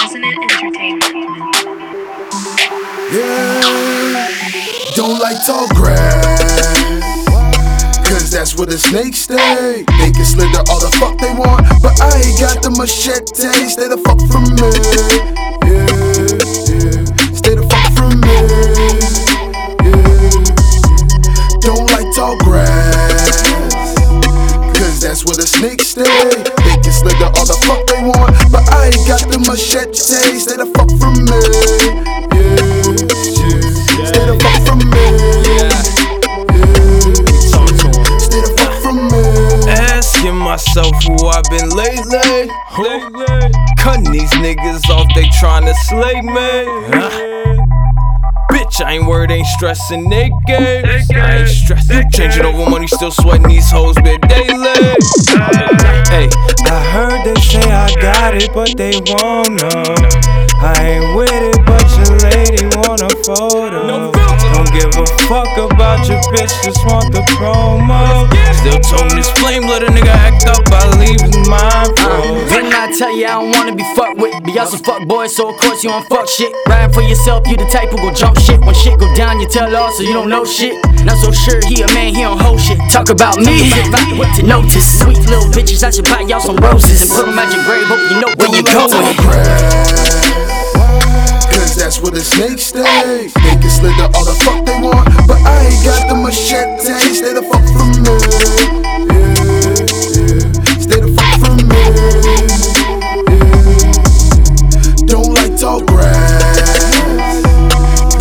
Resonant Entertainment. Yeah, don't like tall grass. Cause that's where the snakes stay. They can slither all the fuck they want, but I ain't got the machete. Stay the fuck from me. Yeah, yeah. Stay the fuck from me. Yeah. Don't like tall grass. Cause that's where the snakes stay. Lately. Who? Cutting these niggas off, they tryna slay me. Bitch, I ain't worried, ain't stressing they games. I ain't stressing, changing over money, still sweating these hoes bit daily. Hey, I heard they say I got it, but they won't know. I ain't with it, but your lady want a photo. Don't give a fuck about your bitch, just want the promo. Still told me this flame, let a nigga act up by leaving my froze. Didn't I tell you I don't wanna be fucked with? Be y'all some fuck boys, so of course you don't fuck shit. Riding for yourself, you the type who gon' jump shit. When shit go down, you tell all, so you don't know shit. Not so sure he a man, he don't hold shit. Talk about me, if I what to notice. Sweet little bitches, I should buy y'all some roses. And put 'em at your grave, hope you know where you Tall going. That's the. They can slither all the fuck they want, but I ain't got the machete. Stay the fuck from me. Yeah. Stay the fuck from me. Yeah. Don't like tall grass.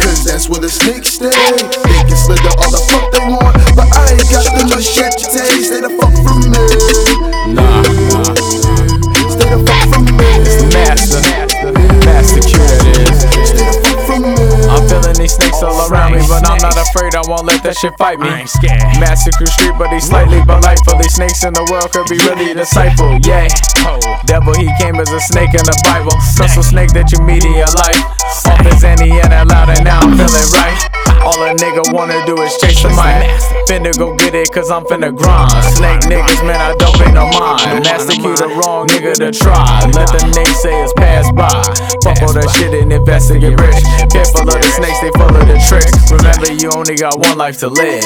Cause that's where the snakes stay. They can slither all the fuck they want, but I ain't got the machete. Stay the fuck from me. But I'm not afraid. I won't let that shit fight me. Scared. Massacre street, but he slightly but lightful. These snakes in the world could be really disciple. Yeah, devil he came as a snake in the Bible. Some snake that you meet in your life. Off his any and that loud, and now I'm feeling right. All a nigga wanna do is chase the mic. Finna go get it, cause I'm finna grind. Snake niggas, man, I don't pay no mind. Q the wrong nigga to try. Let the naysayers pass by. Fuck all that shit and invest and get rich. Only got one life to live.